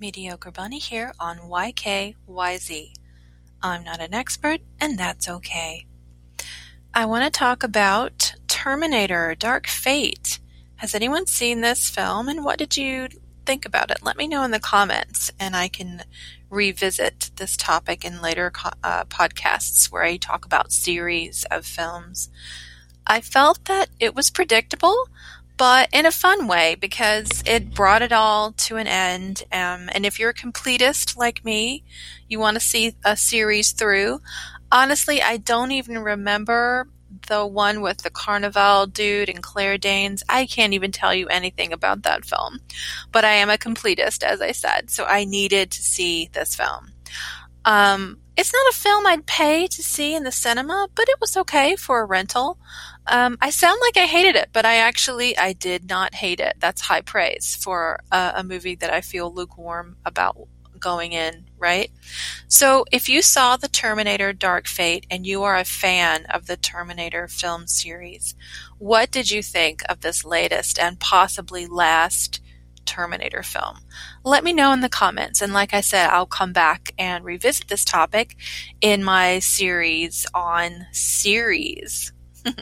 Mediocre Bunny here on YKYZ. I'm not an expert, and that's okay. I want to talk about Terminator Dark Fate. Has anyone seen this film, and what did you think about it? Let me know in the comments, and I can revisit this topic in later uh, podcasts where I talk about series of films. I felt that it was predictable but in a fun way because it brought it all to an end. Um, and if you're a completist like me, you want to see a series through. Honestly, I don't even remember the one with the Carnival dude and Claire Danes. I can't even tell you anything about that film. But I am a completist, as I said, so I needed to see this film. Um, it's not a film I'd pay to see in the cinema, but it was okay for a rental. Um, I sound like I hated it, but I actually I did not hate it. That's high praise for a, a movie that I feel lukewarm about going in, right? So if you saw the Terminator Dark Fate and you are a fan of the Terminator film series, what did you think of this latest and possibly last Terminator film? Let me know in the comments. And like I said, I'll come back and revisit this topic in my series on series.